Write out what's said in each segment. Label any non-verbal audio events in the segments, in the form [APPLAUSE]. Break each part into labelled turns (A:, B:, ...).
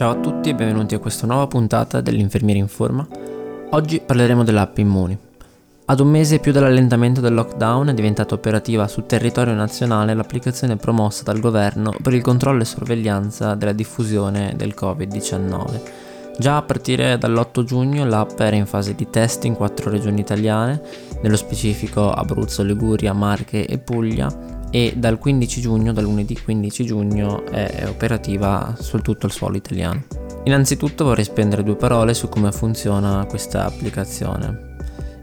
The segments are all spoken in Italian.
A: Ciao a tutti e benvenuti a questa nuova puntata dell'Infermiere in Forma. Oggi parleremo dell'app Immuni. Ad un mese più dall'allentamento del lockdown è diventata operativa sul territorio nazionale l'applicazione promossa dal governo per il controllo e sorveglianza della diffusione del Covid-19. Già a partire dall'8 giugno l'app era in fase di test in quattro regioni italiane, nello specifico Abruzzo, Liguria, Marche e Puglia, e dal 15 giugno, dal lunedì 15 giugno, è operativa su tutto il suolo italiano. Innanzitutto vorrei spendere due parole su come funziona questa applicazione.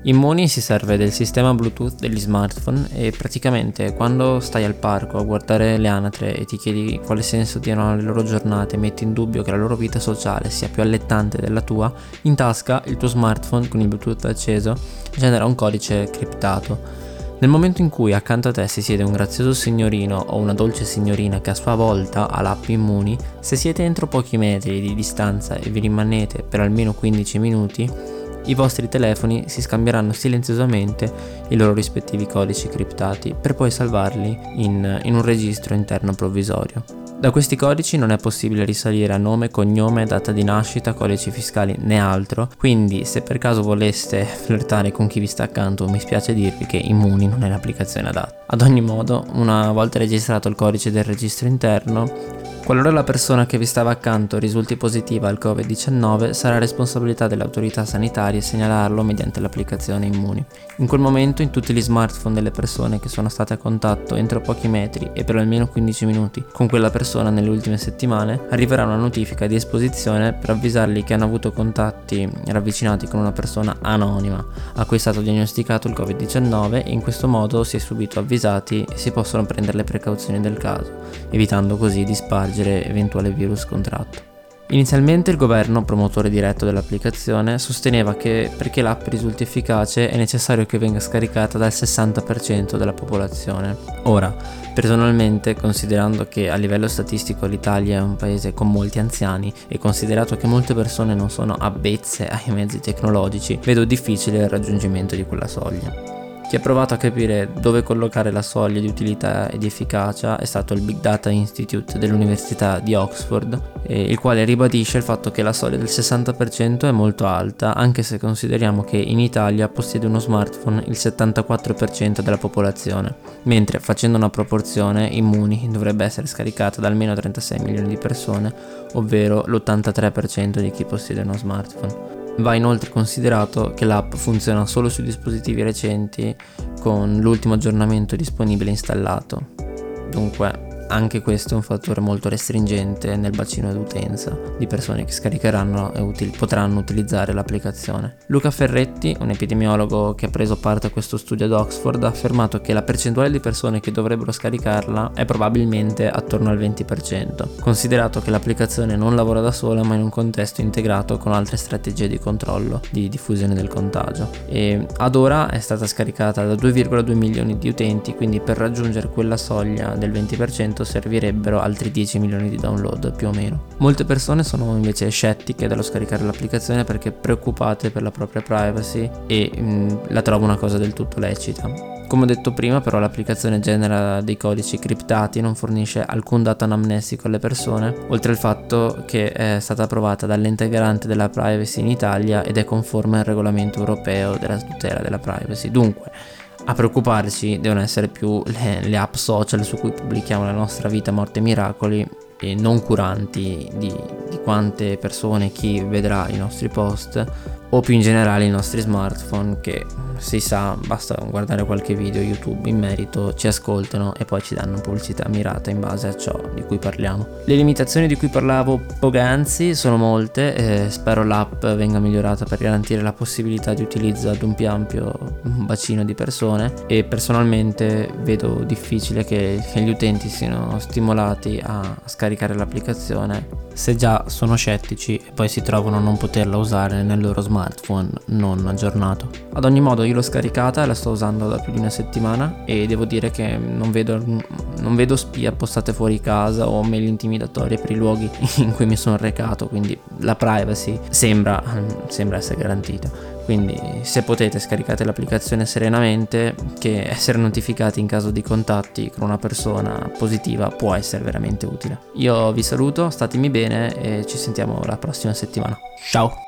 A: Immuni si serve del sistema Bluetooth degli smartphone e praticamente quando stai al parco a guardare le anatre e ti chiedi quale senso diano le loro giornate e metti in dubbio che la loro vita sociale sia più allettante della tua, in tasca il tuo smartphone con il Bluetooth acceso genera un codice criptato nel momento in cui accanto a te si siede un grazioso signorino o una dolce signorina che a sua volta ha l'app immuni, se siete entro pochi metri di distanza e vi rimanete per almeno 15 minuti, i vostri telefoni si scambieranno silenziosamente i loro rispettivi codici criptati per poi salvarli in, in un registro interno provvisorio. Da questi codici non è possibile risalire a nome, cognome, data di nascita, codici fiscali né altro, quindi se per caso voleste flirtare con chi vi sta accanto mi spiace dirvi che Immuni non è l'applicazione adatta. Ad ogni modo, una volta registrato il codice del registro interno, Qualora la persona che vi stava accanto risulti positiva al Covid-19, sarà responsabilità delle autorità sanitarie segnalarlo mediante l'applicazione Immuni. In quel momento, in tutti gli smartphone delle persone che sono state a contatto entro pochi metri e per almeno 15 minuti con quella persona nelle ultime settimane, arriverà una notifica di esposizione per avvisarli che hanno avuto contatti ravvicinati con una persona anonima a cui è stato diagnosticato il Covid-19 e in questo modo si è subito avvisati e si possono prendere le precauzioni del caso, evitando così di spargere proteggere eventuale virus contratto. Inizialmente il governo, promotore diretto dell'applicazione, sosteneva che perché l'app risulti efficace è necessario che venga scaricata dal 60% della popolazione. Ora, personalmente, considerando che a livello statistico l'Italia è un paese con molti anziani e considerato che molte persone non sono avvezze ai mezzi tecnologici, vedo difficile il raggiungimento di quella soglia. Chi ha provato a capire dove collocare la soglia di utilità e di efficacia è stato il Big Data Institute dell'Università di Oxford, il quale ribadisce il fatto che la soglia del 60% è molto alta, anche se consideriamo che in Italia possiede uno smartphone il 74% della popolazione, mentre facendo una proporzione Immuni dovrebbe essere scaricata da almeno 36 milioni di persone, ovvero l'83% di chi possiede uno smartphone. Va inoltre considerato che l'app funziona solo sui dispositivi recenti con l'ultimo aggiornamento disponibile installato. Dunque anche questo è un fattore molto restringente nel bacino d'utenza di persone che scaricheranno e util- potranno utilizzare l'applicazione. Luca Ferretti, un epidemiologo che ha preso parte a questo studio ad Oxford, ha affermato che la percentuale di persone che dovrebbero scaricarla è probabilmente attorno al 20%, considerato che l'applicazione non lavora da sola ma in un contesto integrato con altre strategie di controllo di diffusione del contagio. E ad ora è stata scaricata da 2,2 milioni di utenti, quindi per raggiungere quella soglia del 20% momento servirebbero altri 10 milioni di download più o meno. Molte persone sono invece scettiche dallo scaricare l'applicazione perché preoccupate per la propria privacy e mh, mm, la trovo una cosa del tutto lecita. Come ho detto prima, però, l'applicazione genera dei codici criptati, non fornisce alcun dato anamnestico alle persone, oltre al fatto che è stata approvata dall'integrante della privacy in Italia ed è conforme al regolamento europeo della tutela della privacy. Dunque, a preoccuparci devono essere più le, le, app social su cui pubblichiamo la nostra vita, morte e miracoli e non curanti di, di quante persone, chi vedrà i nostri post o più in generale i nostri smartphone che si sa basta guardare qualche video youtube in merito ci ascoltano e poi ci danno pubblicità mirata in base a ciò di cui parliamo. Le limitazioni di cui parlavo poc'anzi sono molte e spero l'app venga migliorata per garantire la possibilità di utilizzo ad un più ampio bacino di persone e personalmente vedo difficile che, che gli utenti siano stimolati a scaricare l'applicazione. Se già sono scettici e poi si trovano a non poterla usare nel loro smartphone non aggiornato. Ad ogni modo io l'ho scaricata e la sto usando da più di una settimana e devo dire che non vedo, non vedo spie postate fuori casa o mail intimidatorie per i luoghi [LAUGHS] in cui mi sono recato, quindi la privacy sembra, sembra essere garantita. Quindi se potete scaricate l'applicazione serenamente, che essere notificati in caso di contatti con una persona positiva può essere veramente utile. Io vi saluto, statemi bene e ci sentiamo la prossima settimana. Ciao!